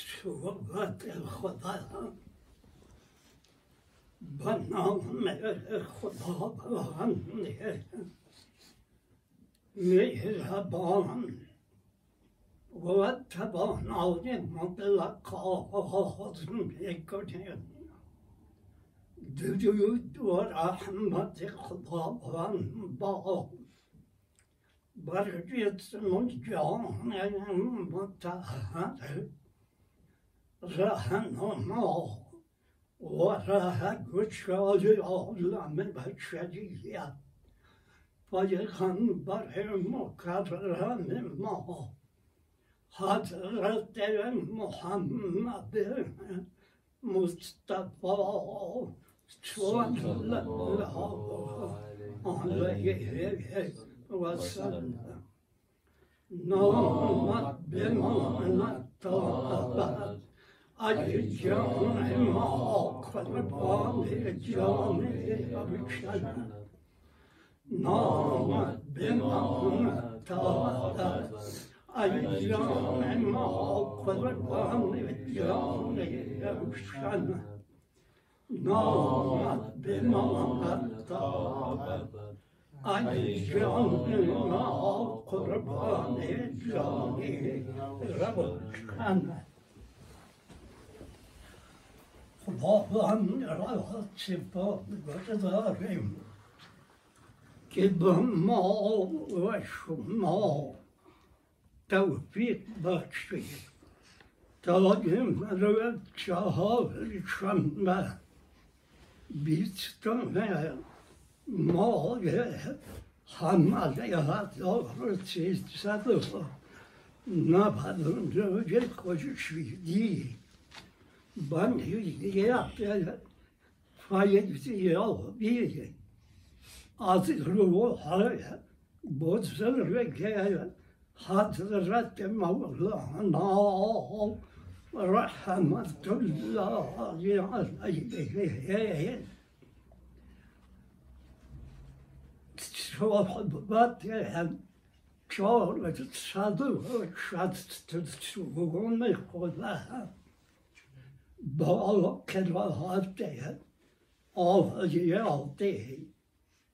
صحبت خدا به نام خدا بنده مهربان و توانای مطلق آغاز میکنیم درود و رحمت خداوند با بر جسم جان متحد رهنما و ره گشای عالم بشریت پیغمبر مکرم ما حضرت محمد مصطفى صلى الله عليه وسلم نامت بمان طابت ای جان ما قربان جان بشن نامت بمان طابت ای جان ما قربان جان بشن نامت بمان طابت ای جان ما قربان جان روشن babam rahat sipam gırdarım. Gibim mal ve şumal tevfik bakşı. Talagim revet çahar çembe. Bitme mal hamale ya doğru çizsadı. Ne badın dövecek kocu şiir değil. ban yu ye ya pe fa ye ju si ye o bi ye a zi ru ru ha la ya. Bo zi sa ru ye ge ya ha zi zi ra te ma wo la na o ra ha ma tu la ye a la ye ye ye. Ye ཁྱོད བབ བབ ཁྱོད བྱ དུ ཁྱོད དུ ཁྱོད bara kan vara där avgör alltid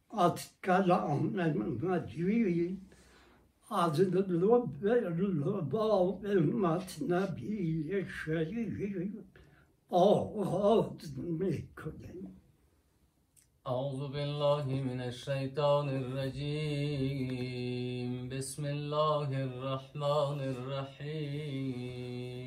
att skala använda djur. Alltså det låter bara om att när vi är själva أعوذ بالله من الشيطان الرجيم بسم الله الرحمن الرحيم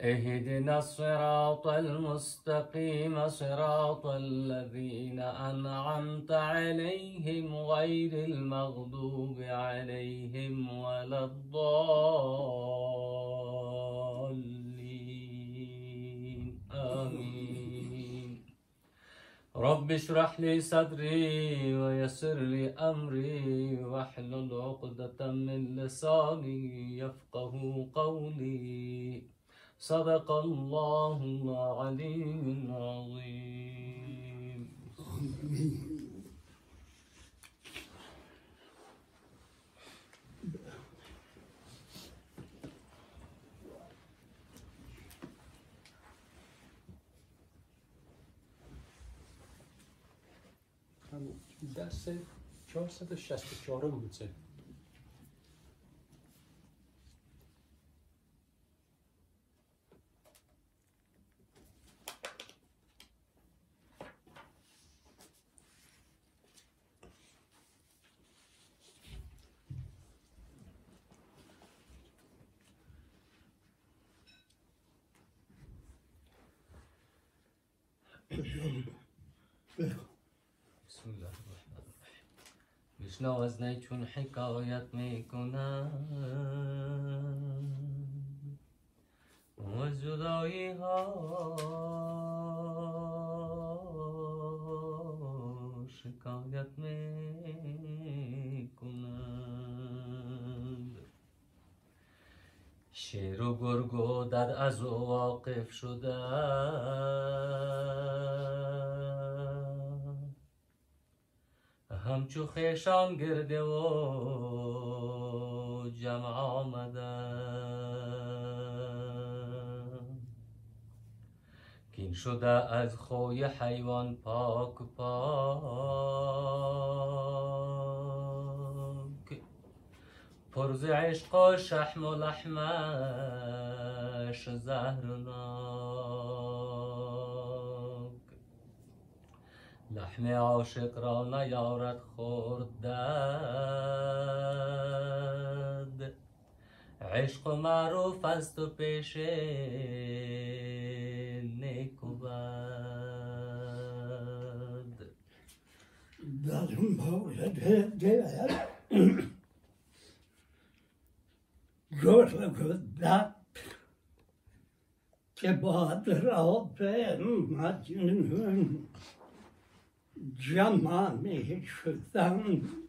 اهدنا الصراط المستقيم صراط الذين أنعمت عليهم غير المغضوب عليهم ولا الضالين. آمين. رب اشرح لي صدري ويسر لي أمري واحلل عقدة من لساني يفقه قولي. صدق الله العلي العظيم درس 464 بود ناز نه چون حکایت می‌کنم. و جدایی ها شکایت می‌کنم شیر و گرگ و در از واقف شدن. همچو خیشان گرده و جمع آمده کین شده از خوی حیوان پاک پاک. پرز عشق و شحم و لحمش زهرناک. لحم عاشق را نیارد خوردد عشق معروف است و پیش نیک و بد در مورد دل گرگودت که باد را به مجنون Джаманщикам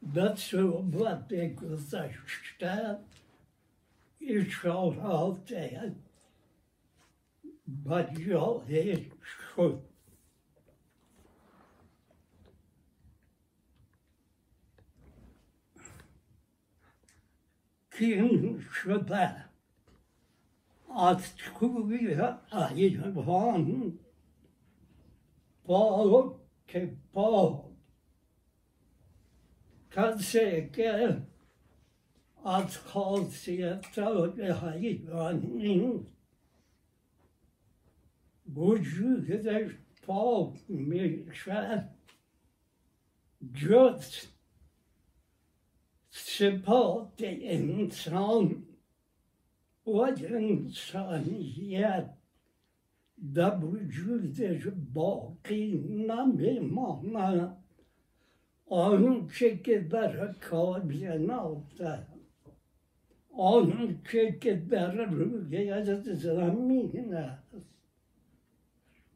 dazu wurde gesagt, ich halte Bajal Schutz. Kim şüphe atkıya ayıran Paul, okay, Paul, can't say again. I've called Seattle the high running. Would you get a Paul me? Just support the sound. Wasn't yet. در وجودش باقی نمیماند آنچه که در کائنات آنچه که در روی زمین است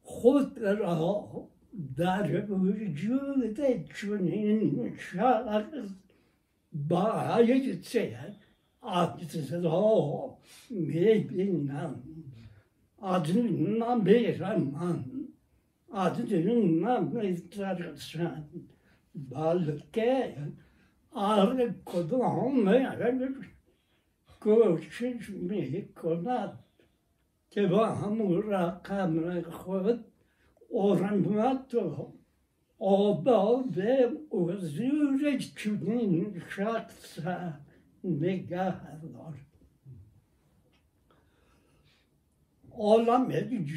خود را در وجود چنین شخص باعث اجزا می‌بینم 아들 나 매일한 만 아들은 나 매일한 balke ağrı kodu olmayan koşuş mi konat devamı rakamına koyup oranmato oba ve özürek çünün şaksa megahalar. عالم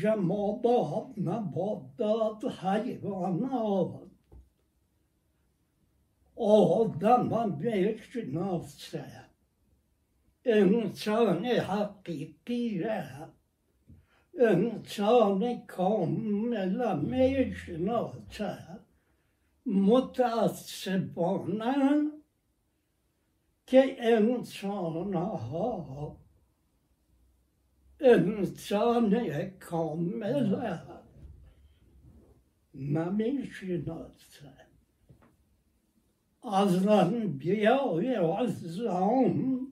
جمادات نباتات حیوانات آدم بشناسه انسان حقیقی را انسان کامل می‌شناسه متاسفانه که انسان ها Ümsane kamela memişinatse azran biya ve azram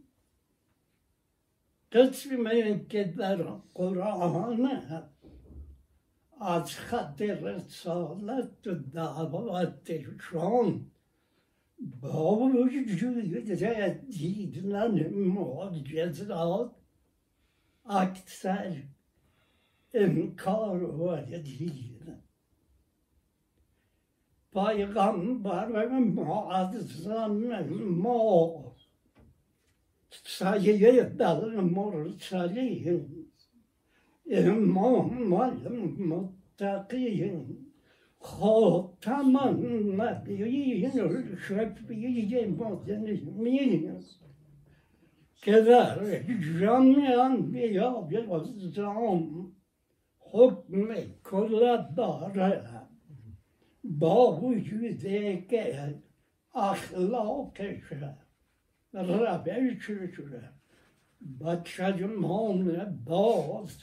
kısmet keder Kur'an'ı az hatır Resalet-i davet-i şan Bağlı yüce dinlenim mucizat اکثر انکار و دیدن پیغمبر معظم ما سایه در مرسلین امام المتقین خاتم النبیین شفیع مسلمین که در جمع انبیا بغزام حکم کل داره با وجود که اخلاقش روشش با چشمان باز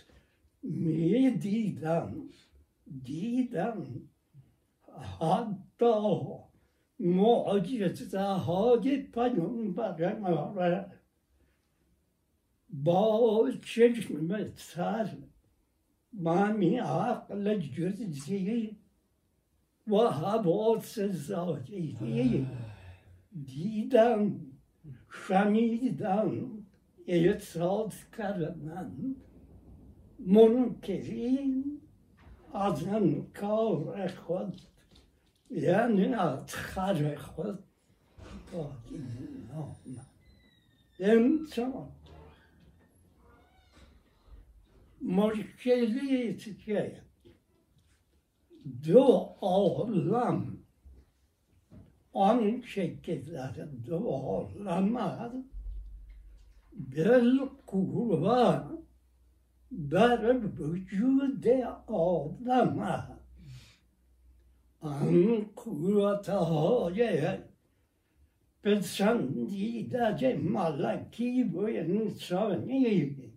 می دیدم دیدم حتی معجزه های پیامبر ما با چشم سر مامی عقل جزئی و حواس ظاهری دیدم شنیدم احساس کردم منکرین از انکار خود یعنی از خر خود باقی نامد انسان Moskelice dualam on şekilleri dualama bir kula bir vücude ağlama an kuvvete hocaya bir sandide malaki bu insani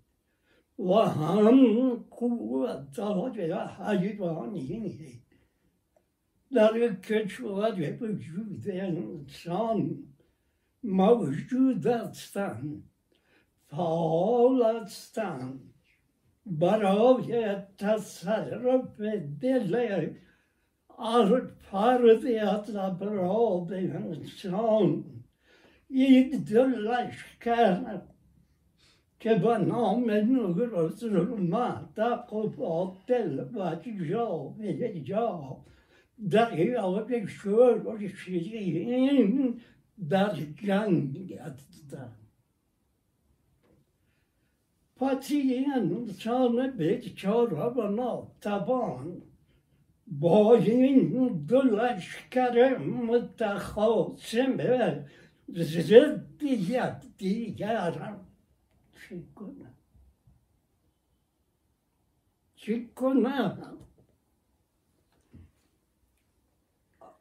های پسندیده ملکی و انسانی و هم قوت های حیوانی در کشور وجود انسان موجود هستند فعال هستند برای تصرف دل فرضیت ابراد انسان che va nome non grosso ma ta copo tel va ci gio vedi gio da io ho che sure o che ci da gang atta Patiyen sana bir çorabına taban, boyun dolaşkarım takhosime ziddiyat diyarım. Sikkona. Sikkona.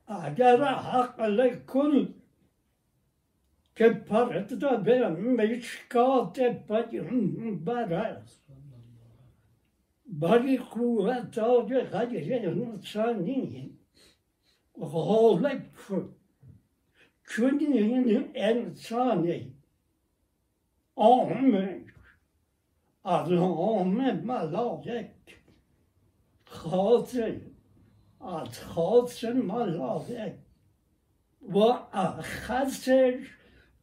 Eğer haklı kul keparet da benim meşkat epacım baras. Bari kuvvet ağacı kadirinin saniye. Oğlep. Çünkü en saniye. آمش از آم ملائک خاطر از خاطر ملائک و اخذش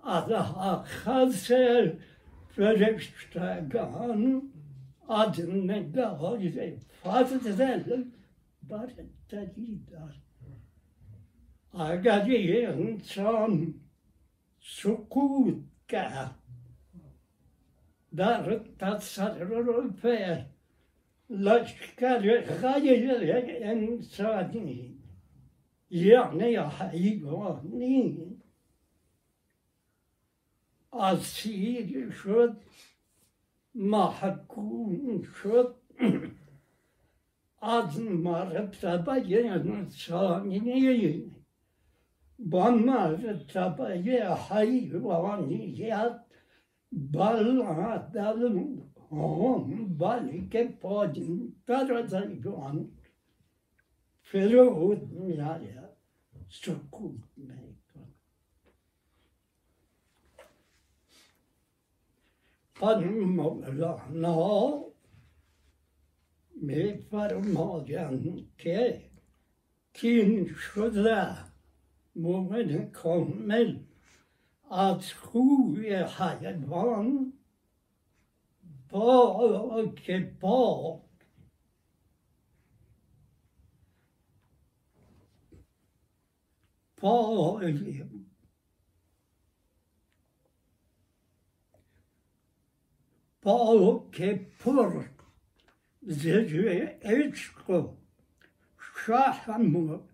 از اخذ فرشتگان از نگاه فضل برتری دارد اگر یه انسان سکوت کرد در تصرف لشکر غیر انسانی یعنی حیوانی اسیر شد محکوم شد از مرتبه انسانی با مرتبه حیوانیت Balla dalın hom balike podin tarazaygon ferahut miyaya sukut meykon. Pan Mevlana mi farmayan ke kin şuda mumen konmel 아수의 하얀 왕, 버게 어, 어, 버. 버, 버게 버. 제주의 엘치고, 샤한 무엇.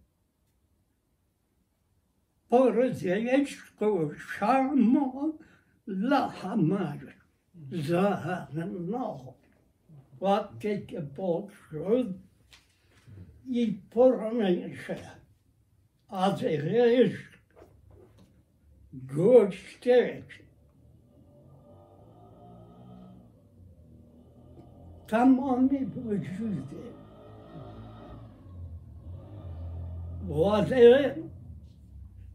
و شهم لحمر زهرنا وقتی که پاک شد این پر میشه از عشق گشتش تمامی وجوده واسه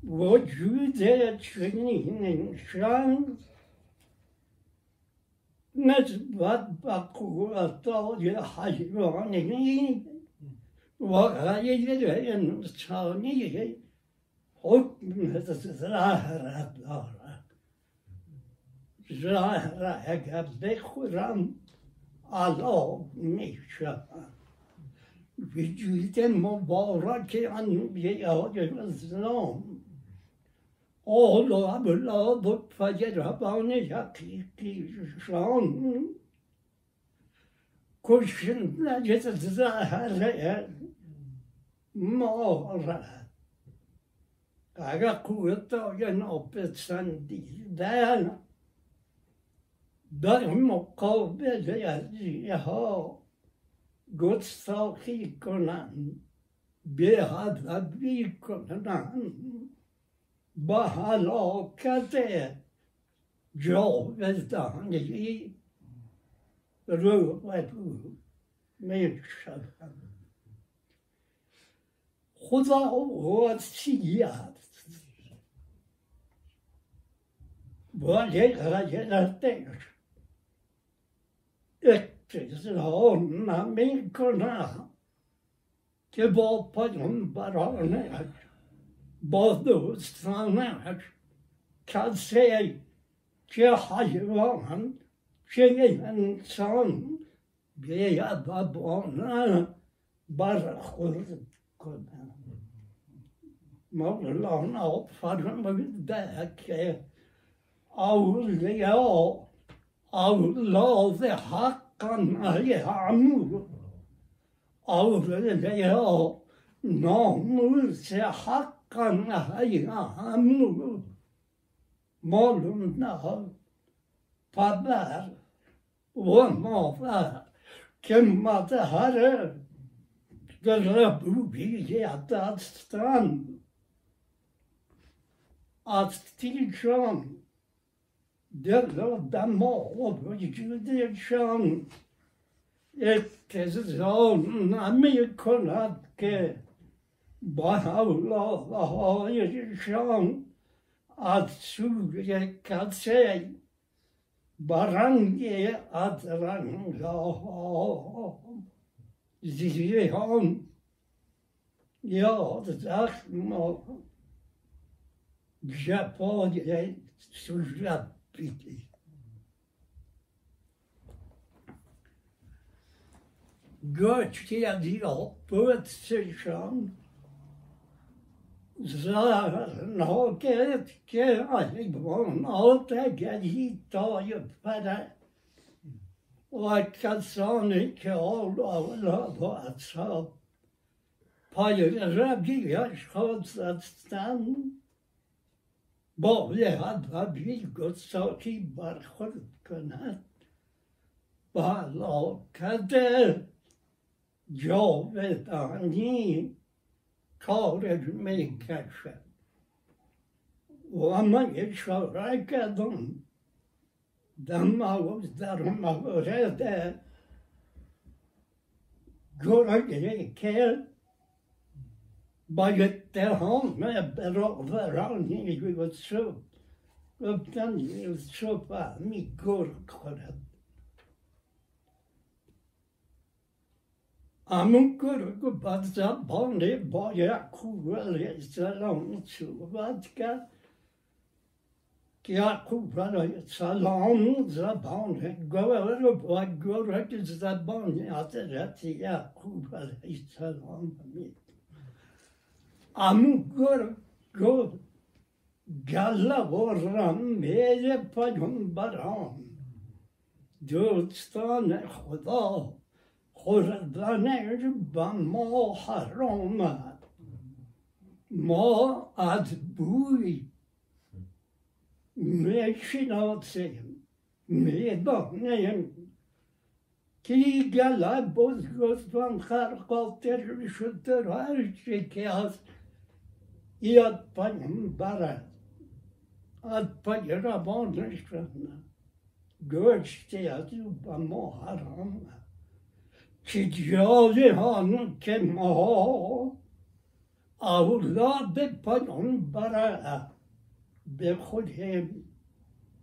وجود چنین انسان نسبت به قوتای حیوانی و غیر انسانی حکم زهره دارد زهره اگر بخورم علا می شود وجود مبارک انبیاء اسلام آل و اولاد و فجربان یقیقیشان کشنده زهره مارد اگر قوتای ناپسندیدن در مقابل ها گستاخی کنند به ادبی کنند با حلاکت جاودانی رو می شوند خدا وسیعت ولی غیرتش اقتضا نمی کنم که با پیامبرانش با دوستانش کسی که حیوان چه انسان بیادبانه برخورد کنم مولانا فرموده که اولیا اولاد حقا یعمو اولیا ناموس حقا یعمو مولانا پدر و مادر که مظهر ربوبیت هستند از تیشان دل و دماغ که با اولادهایشان از سوی کسی برنگ از رنگها زیان یا زخم جفای صورت بیدی گوشتی از یا پوتسشان زناکت که حیوانات پره و کسانی که آل اولاد و اصحاب پای ربیش خواستند باید و بیگستاکی برخورد کند با علاقت جاودانی called at me catch Ломали шарай кадом, да мало здорово ряда. Городе кел, Baget der hand med beroverandring i Guds tro. Uppdan Guds tro var mycket korrekt. گرگ با زبان با یعقوب علیه السلام صحبت کرد که یعقوب علیه السلام زبان گرگ و گرگ زبان حضرت یعقوب علیه السلام مید امگر گفت گله و رمه پیامبران دوستان خدا خوردنش به ما حرام ما از بوی میشناسیم میدانیم که گله بزرگستان خرقاتر شده هر چی که هست یاد پیامبر از پای روانش کنه گوشتی از او به ما حرام شیراز هانو که ما اولاد پیامبر به خودیم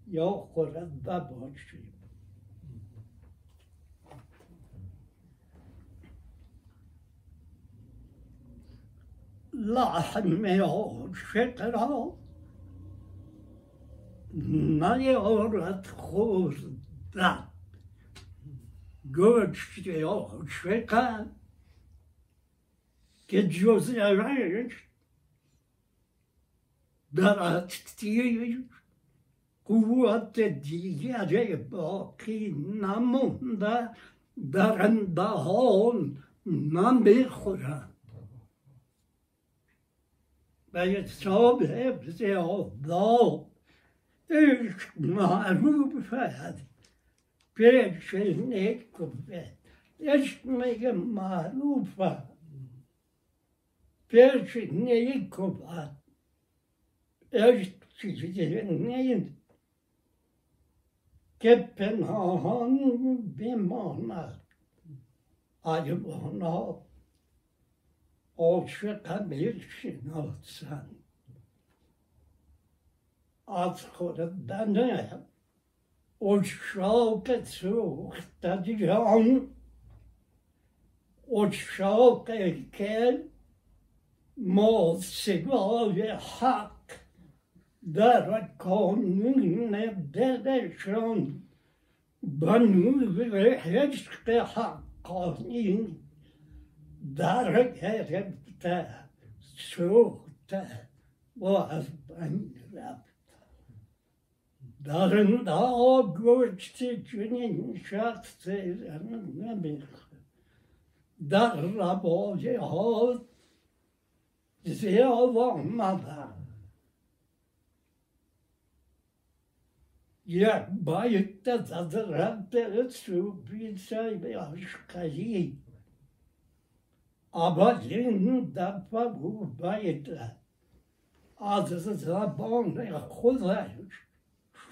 یا خورد باشیم لحم عاشق را نیارد خوردن گوشت عاشق که جز رنج در هستی قوت دیگر باقی نمونده در دهان نمی‌خورند و حساب حفظ آداب عشق معروف bir şeyine kuvvet. Esmeye marufa. Bir şeyine kuvvet. Eşkicilerin Kepenhahan bimana. Ayıbana. Aşıka bir şinatsan. Az korudan ne چیزی نیست که پنهان بماند ایوانا عاشق میشناسند از خوردن اشاق سوخته جان اشاقی که موسیقای حق در کانون دلشان بنور عشق حقانی در گرفته سوخته و Darında o göçtü günün şartı ne bileyim. Darra boyu hod zevamada. Ya bayıtta tadı rabbe su bilsay ve aşkayı. Abacın da bu bayıtta. Adı da bana kudaymış.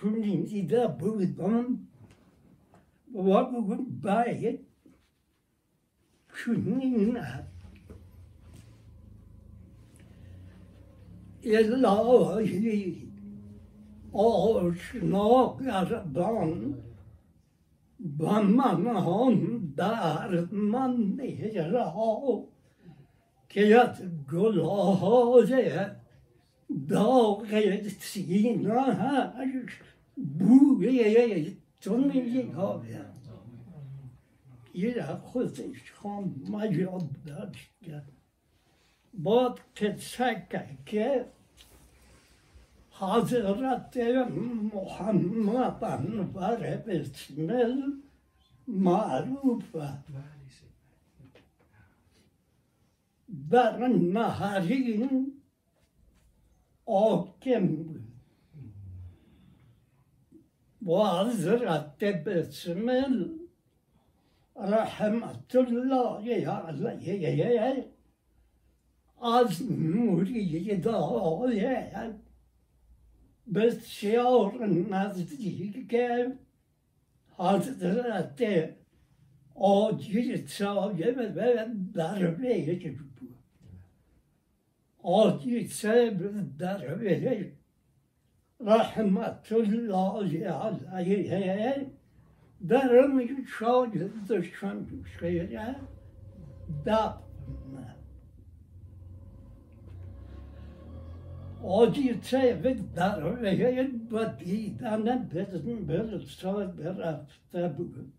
خودش شنیده بودم و او باید چنین الهی آشنا گردان و من هم دردمندی را که از داغ سینهش بوی تو میآید یه خودش هم مجاب داشت باد که سکه حضرت محمد انور بسمل معروف در نهرین Okkim boğaz besmel rahmetullahi aleyhi. Az muridaya besşiyor nazdike Hazreti o cilt sahibi ve darbeyi acı sebder verir. Rahmetullahi aleyhe derim şağı düşen şeye dapma. Acı sebder verir ve didane bezin bir sabır hafta bugün.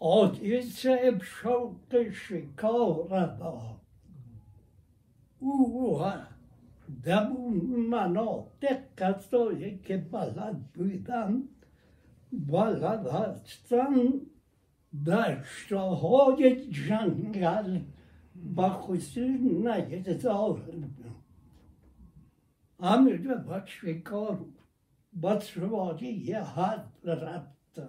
Acı sebder şavkı şikara bağlı. داد او در مناطق کسایی که بلد بودن بلد هستن دشتهای جنگل بخصوص نجد ظاهر همینجا باید شکار باید سواری یه حد رفته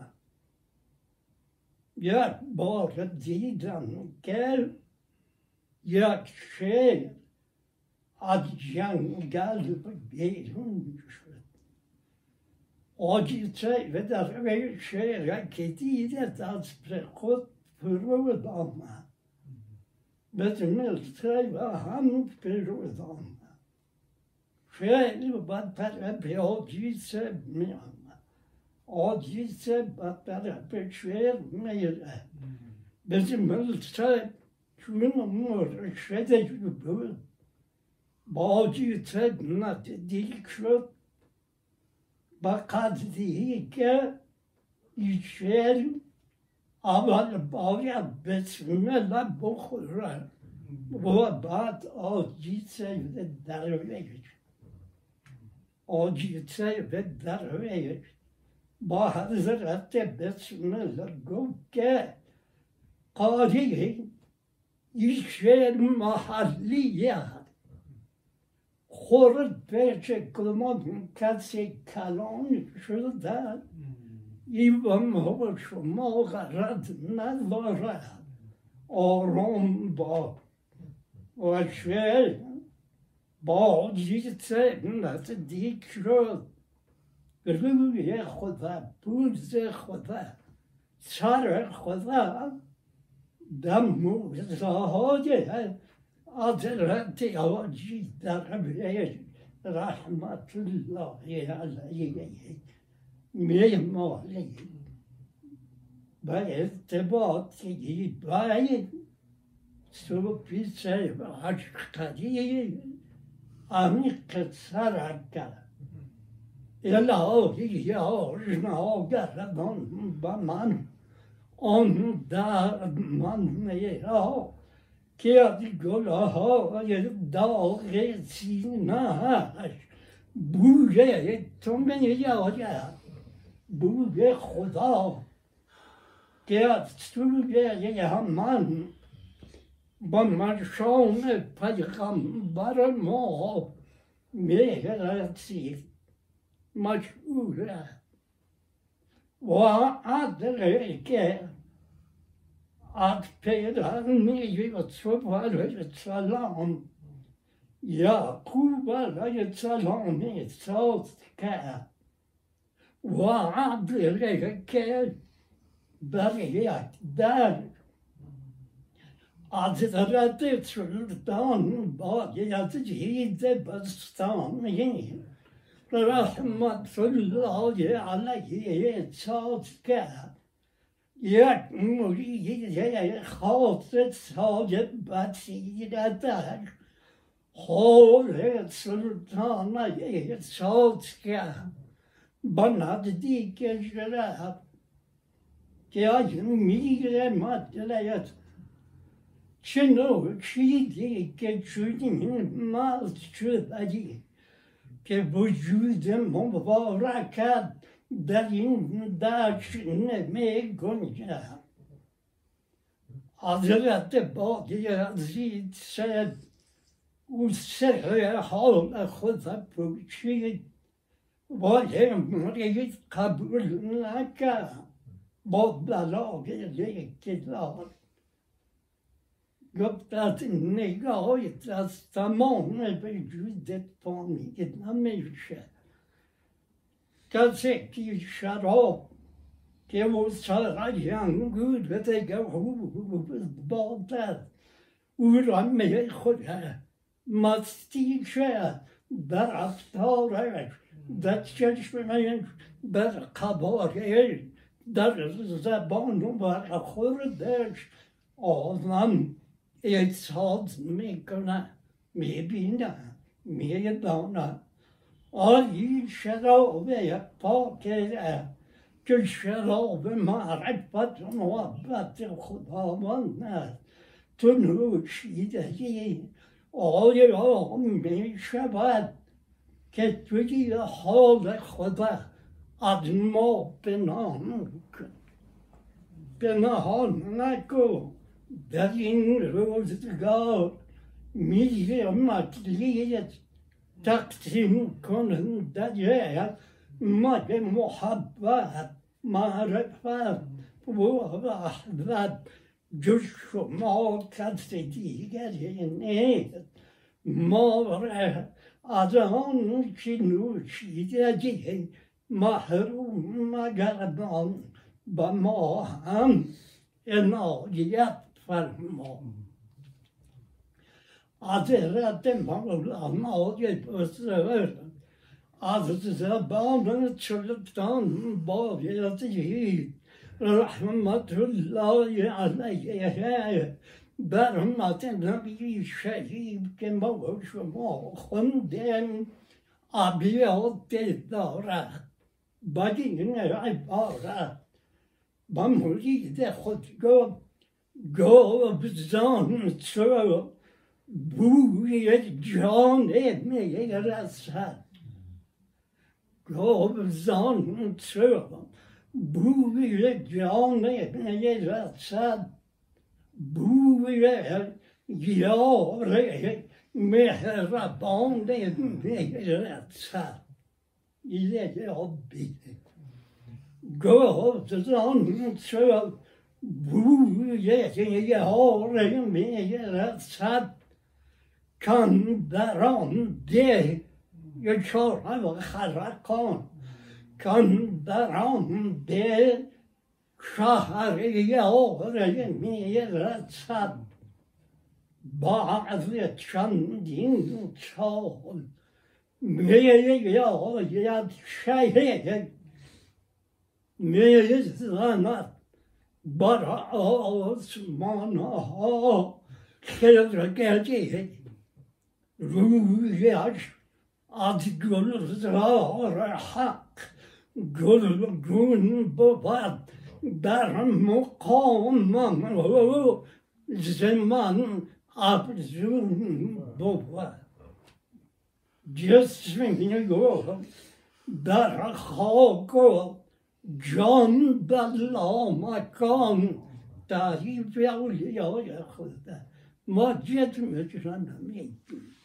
یک بار دیدم که یک شیر Adicen geldi beyrun Ođice vedar veće raketi ide tad preko prvog doma. Bezmel treba hamu prvog doma. Šeli bad para pe ođice mjama. Ođice bad para pe šer mjere. Bezmel treba čujemo mora šede ljubav. باجی خدمت دیگ شد با قضیه که ایشون اول باید بسم الله بخوره و بعد آجی سید درویش آجی سید درویش با حضرت بسم الله گفت که قاضی ایشون محلی خورد پیش کلمان کسی کلان شده ایوان شما غرض ندارد آرام با و شعر با جیسه نزدیک شد روی خدا پوز خدا سر خدا دموزهای حضرت آجی درویش رحمت الله علیه میمالی به ارتباطی باید صوفی صاحب عشقی عمیق سر کرد الهی آشناگردان به من آن درد من میرا از گلهای داغ بوی تو میآید بوی خدا که از سوی من با مشام پیغمبر ما می‌رسید مشهوره و عدل که Att Peder med var salam. يعقوب عليه السلام صوتك وعبد لك بريات دار عزرت سلطان باقيات جيد بستاني رحمة الله عليه صوتك یک مرید خاص صاحب بصیرتش حال سلطان احساس کرد با نزدیکش رفت که از میره مطلعت چه نوع چیزی که چنین مست شدی که وجود مبارکت در این دشت نمی گنجد حضرت باقی عزیز شد او سر حال خود پوشید ولی مرید قبول نکرد. با بلای کتاب گفت از نگاهت از تمام وجودت فهمید نمیشه Ganze ki charo ke good wat go dat Oer an me goed mat stie daar aftal dat me me dat kabo dat is dat bon waar a gore dech aan het had me kunnen me binnen meer dan na. میدانه آیی شراب پاکه که شراب معرفت و محبت خداوند است تو نوشیدگی آیا می شود که توی حال خدا از ما کن پنهان نکن در این روزگار میگه مطلیت تقسیم کننده مد محبت معرفت و وحدت جز شما کس دیگری نیست ما از آن که نوشیدگی محروم مگردان به ما هم عنایت فرما حضرت مولانای بزرگ از زبان سلطان بایزید رحمت الله علیه بر نبی شریف که ما و شما خوندیم عبیات دارد بدین عبارت با مرید خود گفت گفت زان تو بوی جان می رسد گفت زان تو بوی جان می رسد بوی یار مهربان می رسد یه آبی گفت زان تو بوی یار می kan Kandaran de çorabı hara kon. Kandaran de şahriye oremiye rasat. Bazı çandin çoğul. Meyye yad şehre. Meyye zanat. Bara Osman'a. Kere gelecek. Rumiyar adı gönül rağır hak. Gönül gönül baba der mukamam zaman abzun baba. Cismini yok der hakkı can bella makam tahrif ya uliya ya khuda. Maciyet mecranım yettim.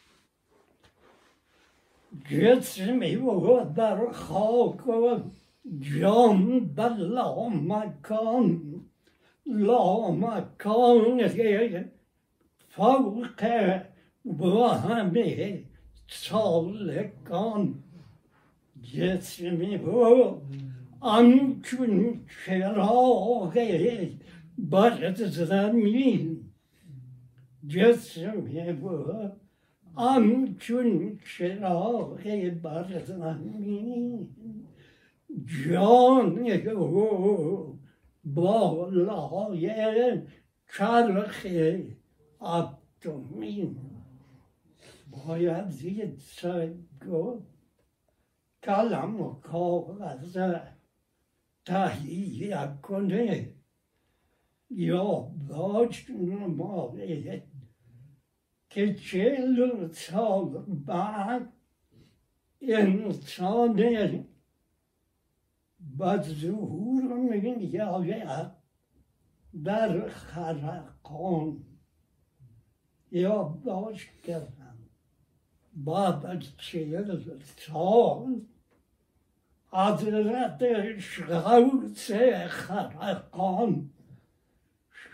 جسمشان نمیدیم جسمی و در خاک و جان بلا مکان لا مکان فوق و همه سالکان جسمی و همچون همچون چراغ بر زمین جان او بالای چرخ ابدومین. باید زید سگو کلم و کاغذ تهیه کنه. یا داشت نمایه که چهل سال بعد انسان با ظهور میآید در خرقان یا باش کردم بعد از چهل سال حضرت شغوث خرقان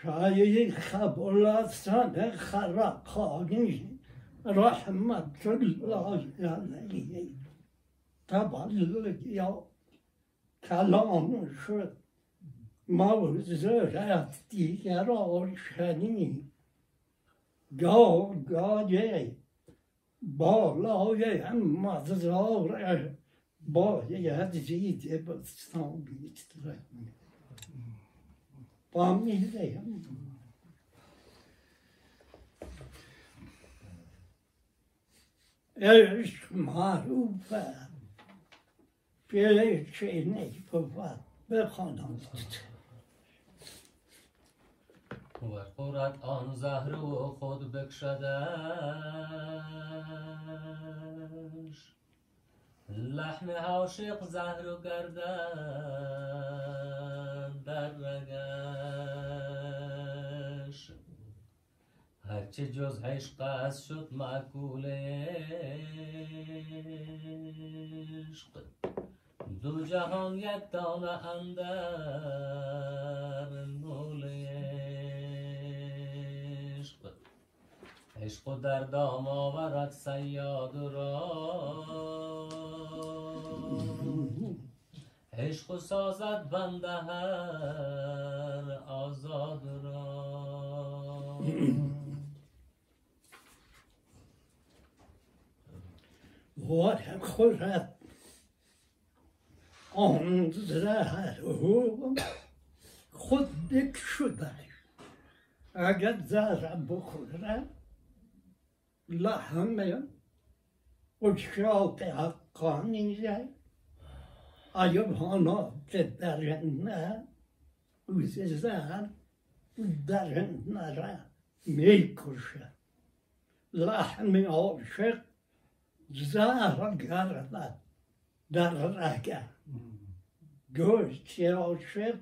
شیخ ابوالحسن خرقانی رحمت الله علیه. تولد یا کلام شد. موضوعت دیگر آشنی. گاه گاهی بالای مزار باید زید بستان بیتره با میده عشق معروفه به چینی بود بخوانند و خورد آن زهر و خود بکشدش لحم عاشق زهر و گردن در رگش هرچه جز عشق است شد معکول عشق. دو جهان یک دانه اندر نول عشق. عشق در دام آورد سیاد را عشق سازد بنده هر آزاد را. وارم خورد. آن زهر خود بکشدش اگر زهرم بخوره لحمه اشراق حقانیه ایوب هانا که درنه روز زهر درنه را می‌کشه لحم عاشق زهر گردد در رگه گوشت عاشق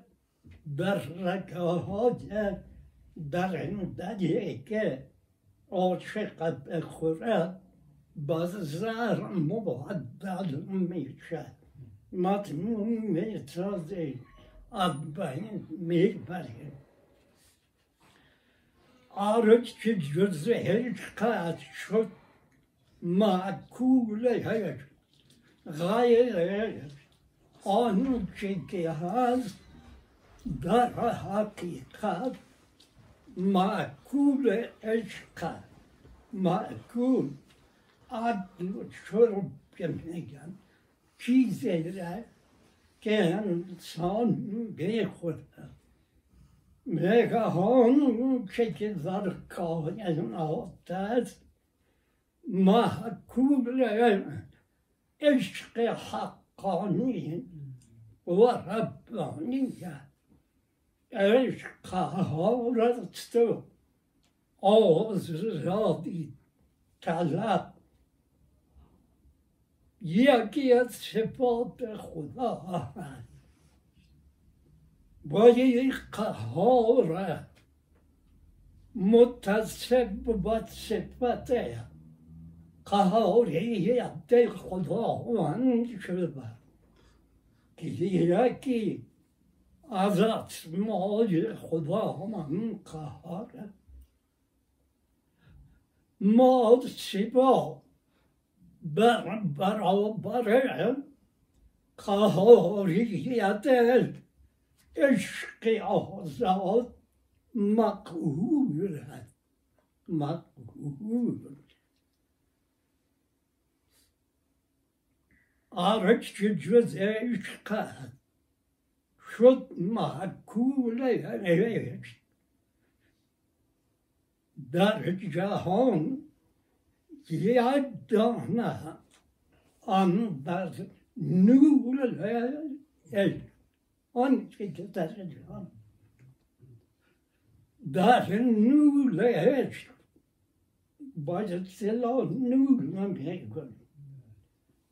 در رگه های درنده که عاشق بخوره باز زهر مبدل میشه مطموم میتازه از بین میبره آرش که جز حقیقت شد معکول هست غیر آنچه که هست در حقیقت معکول عشق معکول عقل و شرب که میگن چیزی را که انسان بخوره مگهان که که در کائنات است محکول عشق حقانی و ربانی عشق حارت و آزادی طلب یکی از صفات خدا. هست یک قهار متصف با صفت قهاریت خداوند شده. که یکی از اسمای خداوند قهاره. ما سبا beraber kahoriyete eşkıyaza makul makul araççı cüze işka şut makule evet درجه هون 기야 더나 안 바스 누구 울을 해야 온 이렇게 다시 좀 다른 누구 해야 바저 셀로 누구만 배고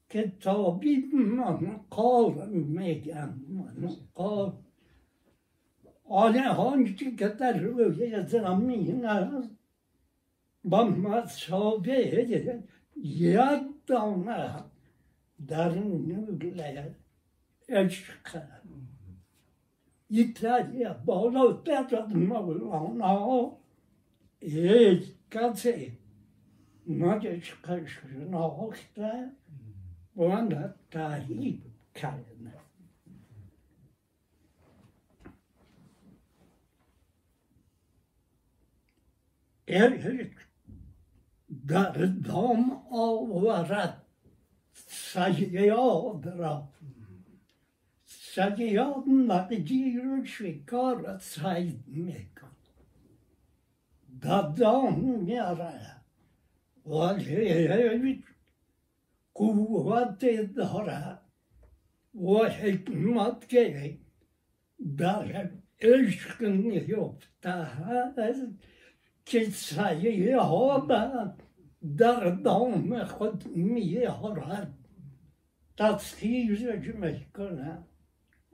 ket to bit man call me again man call ᱟᱞᱮ ᱦᱚᱸ ᱪᱤᱠᱟᱹᱛᱮ ᱨᱩᱣᱟᱹ ᱦᱮᱡ ᱟᱛᱮ ᱟᱢᱤᱧ ᱦᱤᱱᱟ Man må være jædene der nuler elsker. İtalya bana dedin Mevlana hiç kazi ne çıkışın olsa bana tarih kalın. Er, er, dom olarak sayıyordur. Sayıyorlar yürüyüşü kara saymak. Dadam yara. Vahiyevit kuvveti dara. Ve hikmet gerek. Daha aşkın yok. Daha ki sayıyorlar. در دام خود میارد تطهیرش می‌کنه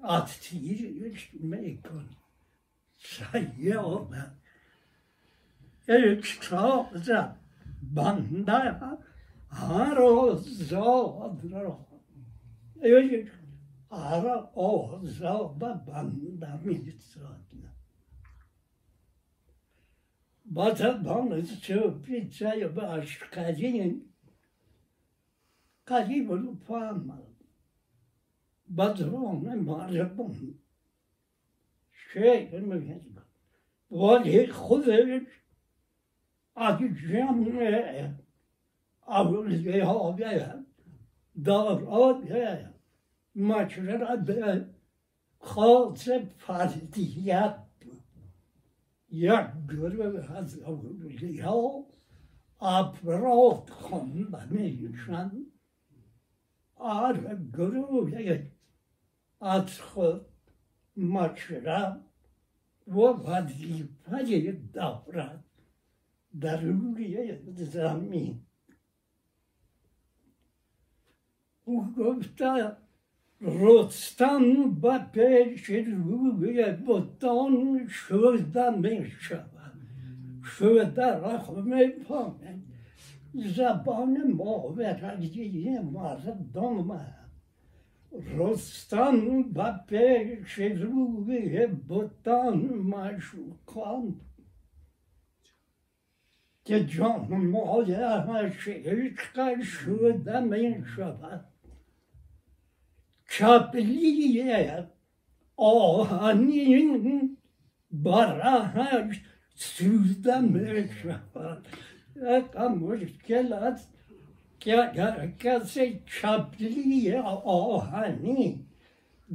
تطهیرش می‌کنه سیاد اکتاز بنده هر آزاد را هر آزاد بنده میساد Batı balıkçı pizzayı baş kadın kadın bunu fama. Badrone marabun. Şey mi Vali خودش از جمع اولیاء دارات مشورت به خاص فردیت Ja, görüyor az ya aprot kon bana yuşan ar görüyor ya atxı maçra wo hat die Falle davra darüber zamin. Und رستم و پیش روی بودان شده می شود شده رحم پامه زبان ماورایی مردم رستم و پیش روی بودان مشوکان که جان مادرش عشق شده می شود می شود یک مشکل است که اگر کسی کبلی آهنی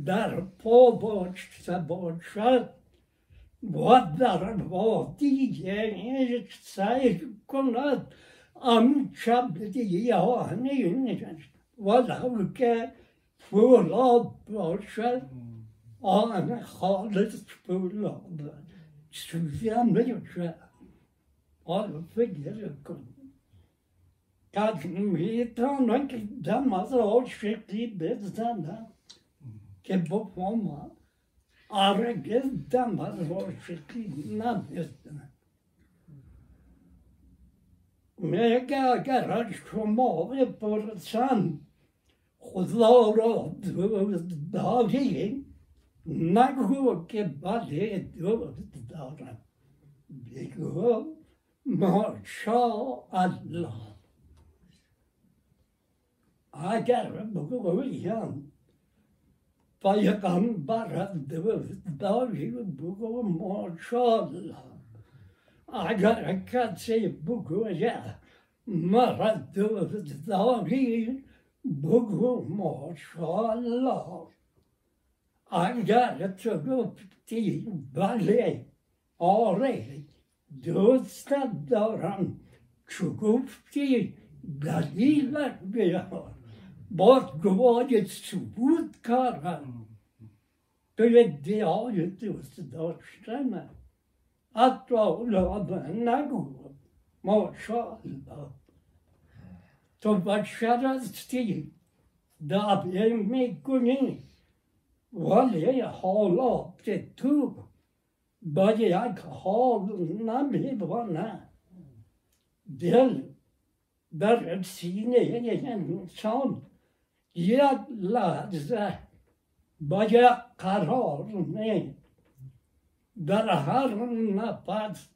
در پا باشته باشد و در وادی سعی کند ام کبلی آهنی ولو که full of bullshit. I'm a heartless fool of sürüyenmeyince alıp geri koydum. Kadın tanrı gidemez o şekli bizden hmm. ki bu forma arı gidemez o şekli ne bizden. Hmm. Mega garaj kumağı bursan خدا را داری نگو که بله دوست دارم بگو ماشا الله اگر بگویم پیغمبر داری بگو ماشا الله اگر کسی بگوید دوست داری بگو ماشاءالله. اگر تو گفتی بله آره دوستت دارم. چو گفتی دلیلش بیار. باز گواهی ثبوت کردم به ادعای دوست داشتن حتی اولا نگو. ماشاءالله. تو بشر هستی دعوی می‌کنی ولی حالات تو با یک حال نمیبانه دل در سینه انسان یک لحظه با یک قرار نه در هر نفس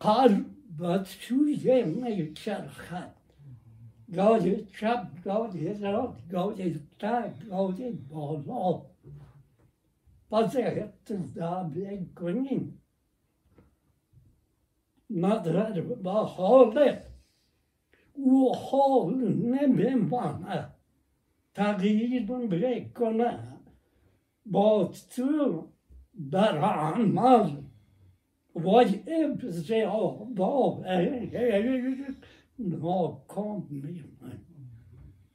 قلب سوی میچرخد Gaudi Trump, Gaudi Israel, Gaudi Time, Gaudi Bolol. Pazar yaptınız daha Lincoln'in. Madrar bahalı. Uhol ne ben bana. Tağirin brekona. Boğdu daranmaz. Vay ebze o, dov, e, e, e, e, میمون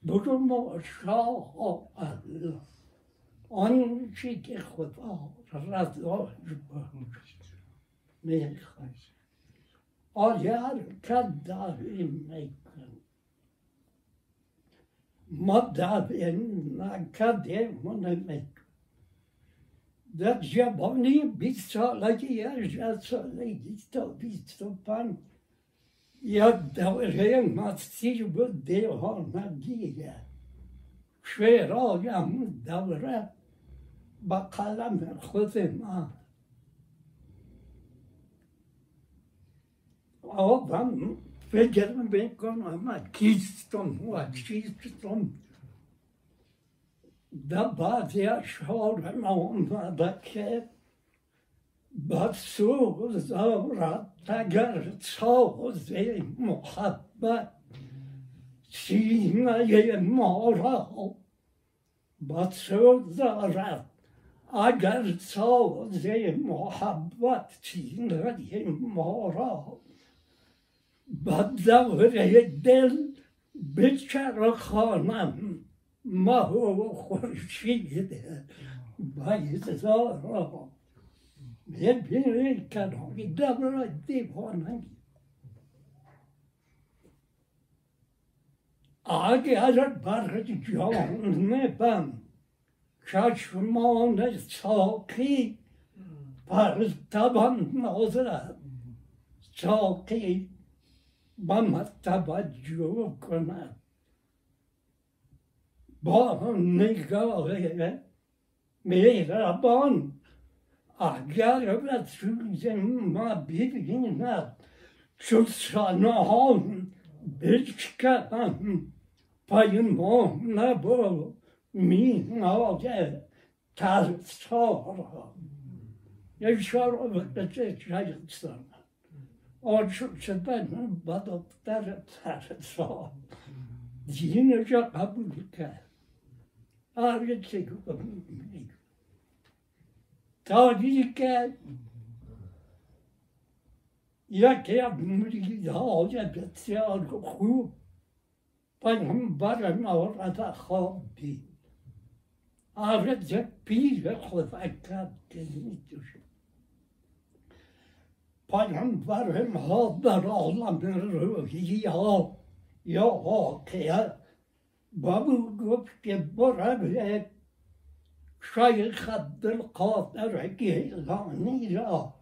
بگو ماشاء الله آنچه که خدا رضاش باش می‌خواد آگر که دعوی میکن ما دعوی نکردیم و نمیکن در جوانی بیست سالگی یا سالگی تا بیست و پنج یک دوره مستی بود دیوانگیه شعرایم دوره با قلم خود من آدم فکر می‌کنم کیستم و چیستم در بعضی اشعار آمده که بسوز دارد اگر ساز محبت سینه ما را بسوز دارد اگر ساز محبت چینه ما را به دور دل بچرخانم مه و خورشید بیزارا Hepsini kadın dabra deyip ona Ağabey Hazret Barkacı canını ben kaçırma onu çalkı Barız tabanına otura çalkı bana tabacı kona Bağın ne gavre Meyre Rabban Agera Türkçenin ma bilgine Türkçana Belçika'dan payımına bol minade tartara. Yaşar öbürlece çayıksana. O Türkçeden badaktar tartara. Yine kabul eder. Ağrıcı kabul eder. Ta çocukken 이렇게 눈물이 다 어제 볕에 알고 반한 바람 아오라다 허비 아브레제 비를 호다카 되니죠 반한 바람 허바라 올라면으로 히요 요호 케야 바부 곱게 보라베 گیلانی را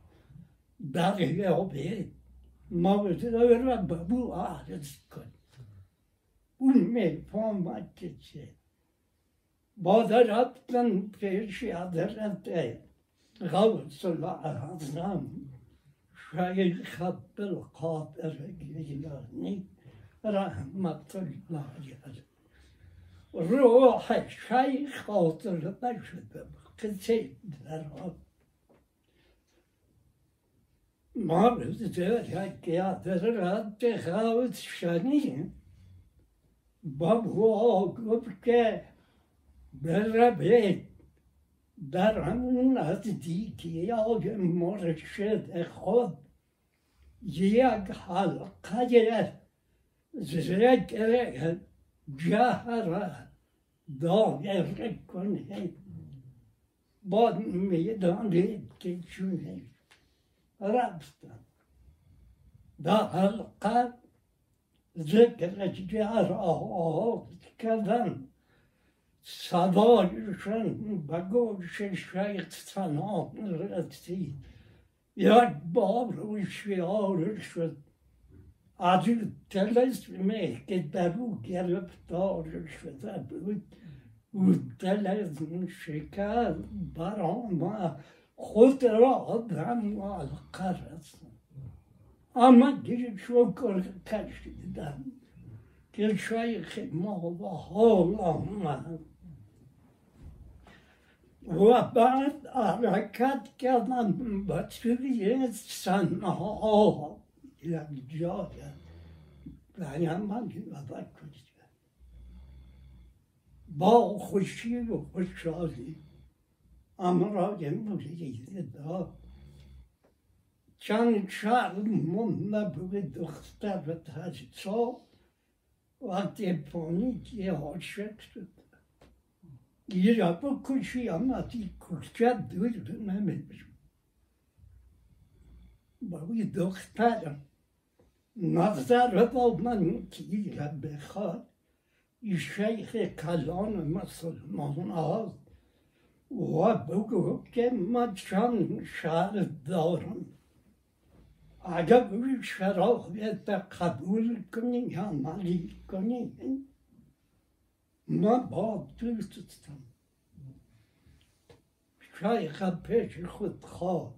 دریابه موضوع را بابو عرض کن اون میفهمد که چه با رفتن پیش حضرت غوث الاعظم شیخ عبدالقادر گیلانی رحمت الله علیه روحي شي خاطر ما شدم قسيت درهم مرض دير يا درهم تخاوت شنين باب هو قبك بربيت از نزدیکی یا مرشد خود یک حلقه زرگ جهر دایر کنید با می‌دانید که چونه رفتم. در حلقه ذکر جهر آغاز کردن صدایشان به گوش شیخ سلام رسید. یک بار شیار شد. از این تلسمه که در او گرفتار شده بود او تلسم شکر برام خود را در معلقه رسند اما دیگه شکر کشیدم که شیخ ما به حال آمد و بعد حرکت کردم به سوی سنها یک جای پیامبر وفات کنید با خوشی و خوشحالی امراض مرید داد چند شهر مونده بود دختر و تجسا وقتی پانیک یه عاشق شد یه را بکشی اما تی کشت دور نمیدون با اون دخترم نظر با من که را بخواد این شیخ کلان مسلمان ها و بگو که من چند شهر دارم. اگر شرایط قبول کنی یا عملی کنی من با دوستم. شیخ پیش خود خواه.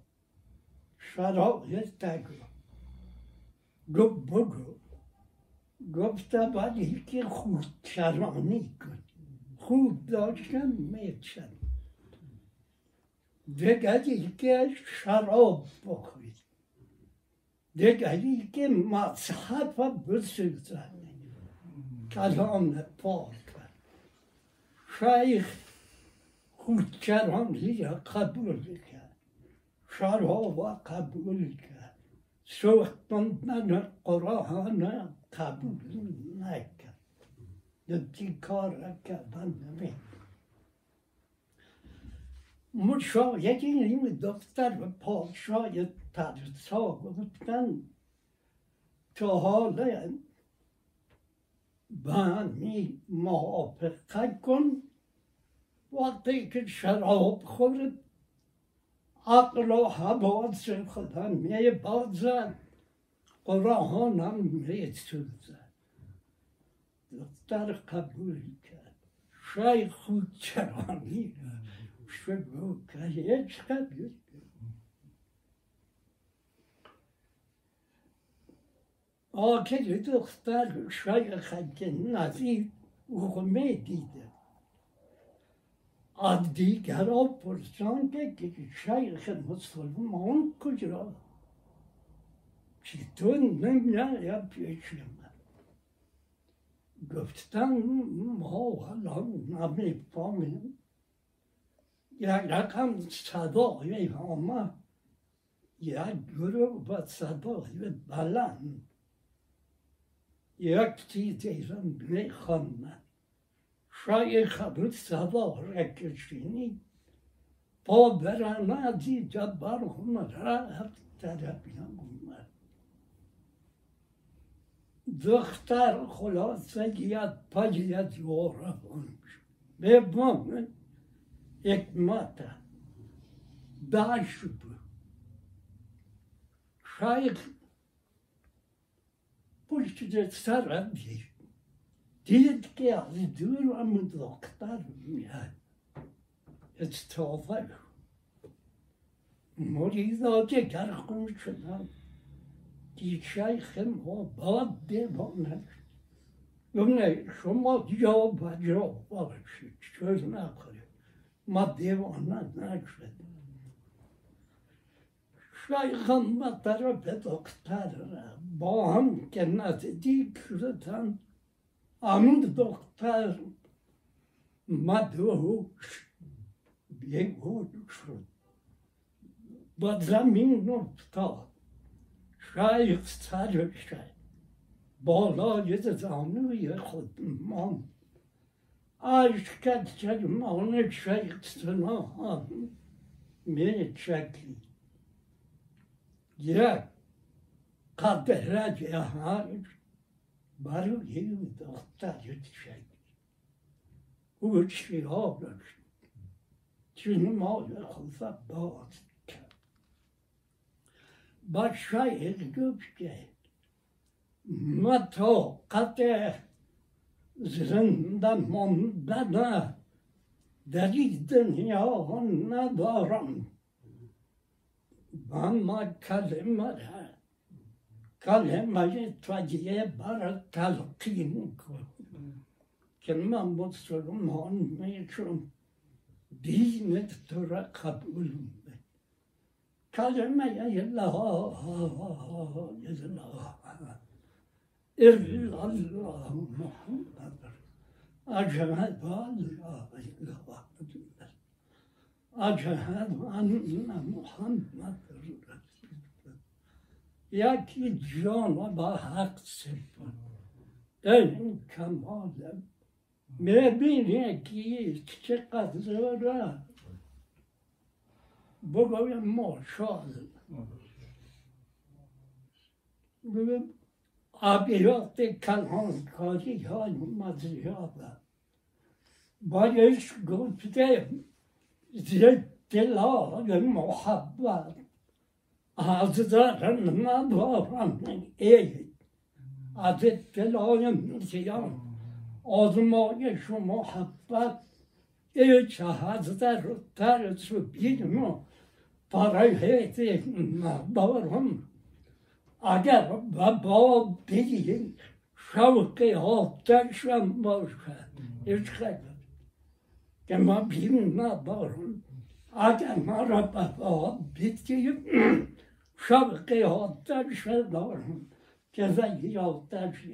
شرایط تگو گفت بگو. گفتم ولی که خود چرانی کن. خوب داشتم میچن دیگری که شراب بخورید دیگری که مصحف بسوزن. کلام پاک شیخ خودکرانی را قبول کرد. شرها و قبول کرد. سوختندن قرآن قبول نکرد. دتی کار کردن نمی. مشایقی این دفتر پادشاه ترسا گفتن تا حالا بانی موافقت کن. وقتی که شراب خورد عقل و حواس خودم می بازد قرآن هم می سوزد دختر قبول کرد شیخ خود چرانی شروع کرد هیچ قبول آخر دختر شیخ که نزید اغمه دیده از دیگرها پرسان که شیخ مسلمان کجا؟ چطور نمیاد پیش من. گفتن ما الان نمی‌فهمیم یک رقم صدای آمد یک گروه و صدای بلند. یک چیزی را میخواندن şayikanın sada olarak geçtiğini o verana di cabbar hunara hep tarafına bunlar. Dıhtar hulasa giyat paciyat yoğra olmuş. Ve bunu ekmata daha şüphe. Şayık bu işte sarabiyir. داشت بود شیخ پشت سرم دید دید که از دور هم دختر میاد استافه مریضا که گرخون شدن که شیخ ما باد دیوانه نه شما جا و جا باشید چون نخورید ما دیوانه نشد شیخم به طرف دختر با هم که نزدیک شدن همون دختر مدهوش بیگون شد با زمین افتاد شیخ سرش بالای زانوی خود ماند اشکت چشمان شیخ سنان می چکید یک قدره جهان 말로 예금도 없다 이렇게 그걸 치료가 없는 주님 마음을 항상 먹었다. Başka el göpçe. Mato kate zından mondana deridin ya onunla doğram. Bana kalemara kale mali tvajiye barak talkin ko. Kenman bu sorumon meçhum bizmet tura kabulüm. Kalırmaya yallah yallah illallah Muhammedur. Acehad Allah illallah. Acehad anna Muhammed یکی جان با حق سپر این کمال میبینی که چقدر زوره بگویم ماشاءالله ببین ابیات کلانکاری های مزیاده بایش گفته دلال محبت Altıda hanıma babam eğil. Adet telayım ziyan. Adıma şu muhabbet. Ey çahadıda rüttar su bilmu. Parayı heyeti bağırım. Agar baba değil. Şavkı hafta şan başka. Hiç kaybet. Ama bilmem bağırım. Agar marabba bitkiyim. اگر ما را به با بگیم شوق آتش دارم که زیر آتش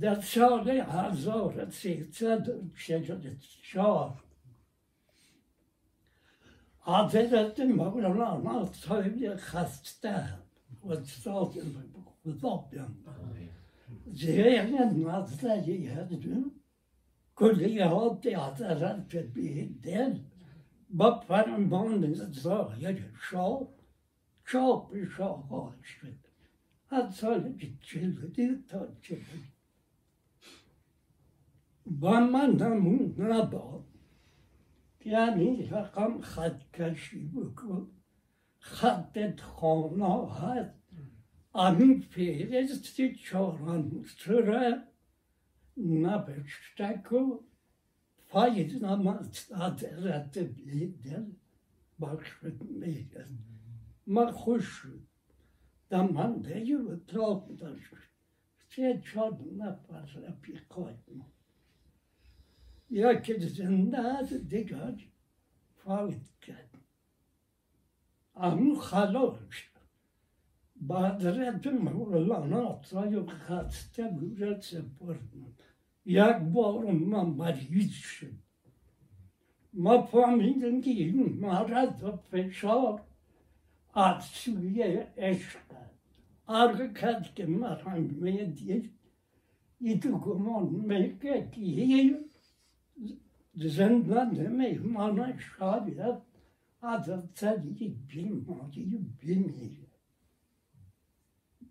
در سال هزار سیصد چهل چهار حضرت مولانا صاحب خسته و ساکن خدا بیان ذهن نظری هستم کلیات حضرت به دل با فرمان ظاهر شاه çok bir şey olmuştu. Hadi söyle gideceğiz dedi. Tanışalım. Bana namuna bak. Yani rakam hadkaşı bu. Haddet konu had. Amin feyresti çoran sıra. Nabeştako. Faiz namaz adrette bildir. Bak şimdi. ما خوش شد. در منده و اتاق داشت. سه چهار نفر رفیقای ما یکی زنده است دیگر فوت کرد. خلاص شد. بعد رد مولانا صاحب خسته بود. سپردم یک بار من مریض شد. ما فهمیدیم که این مرض و فشار att suge efter. Arkat gemar han med det. I du kommun mycket till zindanda mehmana şabiyat adam sadece bilmediği bilmiyor.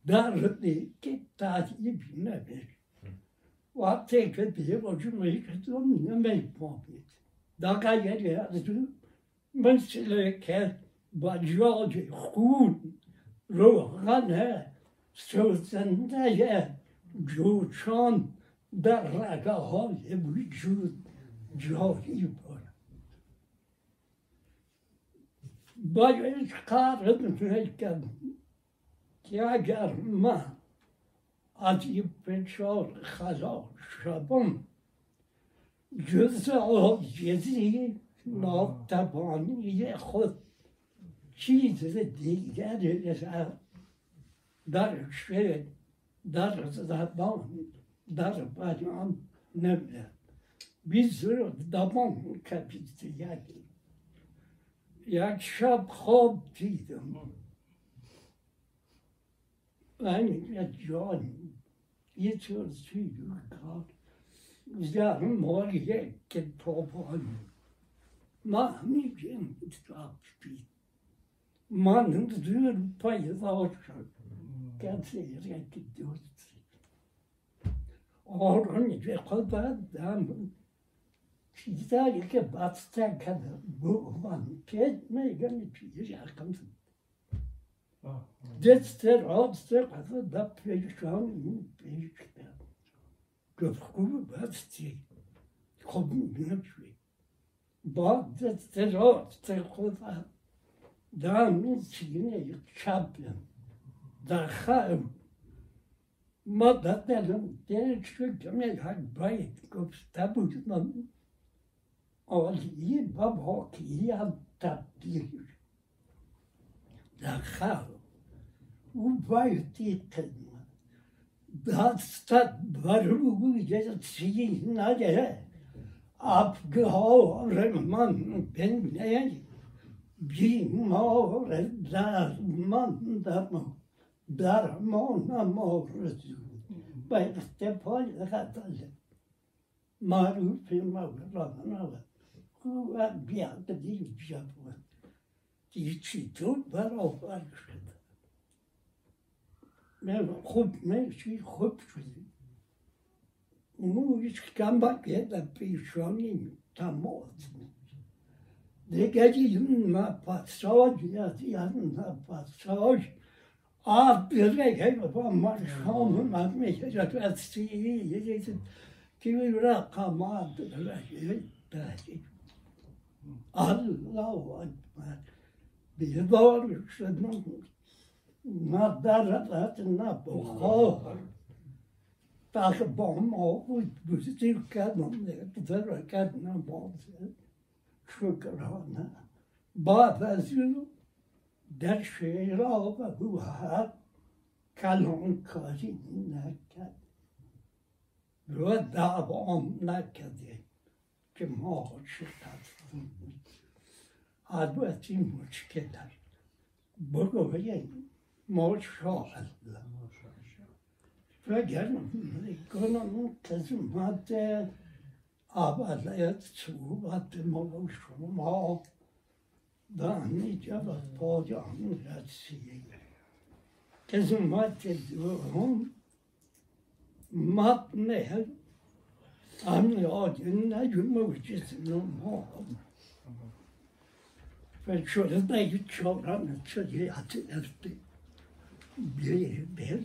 Darlı ki tatiyi bilmemek. Vakti kötüye boşu meykat olmuyor meykat muhabbet. Daha gayet yazdı. Mesela kent جای خون روغن سوزنده جوشان در رگه های وجود جاری بود. باید قرار می‌کرد که اگر من از این فشار خلاص شدم جز عاجزی ناتوانی خود چیز دیگری در شعر در زبان در بیان نمیاد بیزر دمان کپیت یکی یک شب خواب دیدم من یک جان یه طور توی کار در مال یک کتابان ما همین کتاب mannen duur paie daarskap. Kan seker ek dit doen. Oran ve kadar dam. Çizda ilke batsa kadar bu man ketme gani çiz yakın. Ah, ah. Detster abster kadar da perişan perişan. Köpkümü batsa. Kabul ne şey. Bağdat terör, terkovat. danu cijine i čapljen, da hajem, ma da ne znam, teško da me jak bajit, ko stavu znam, ali i babok i ja tapir. Da hajem, u bajti tedma, da stat barbu gece cijine abgehauen Mann bin ich. بیمار درماندم درمانم آرزو به اختفای قتل معروف و بیاد دیر بیاد دیگه تو برابر شد من خوب میشی خوب شدی مویش کم باید پیشانی تماس نفساج آب بره با من شام من میشه از سی که رقمات بره Allahu Ekber. بیدار شدم نه درد نه بخار تا با ما بود بزرگ کردم بزرگ کردم باز شکرانه از اون در شعرها و او هر کلان کاری نکرد و دوام نکرده که ما شکست البته مشکل بگویم ماشاءالله فکر می‌کنم قسمت اول صحبت ما شما به به پایان رسید قسمت دوم متن امنیات نجم و جسم ما و شده نگید چارم شده حتی افته بیه بیه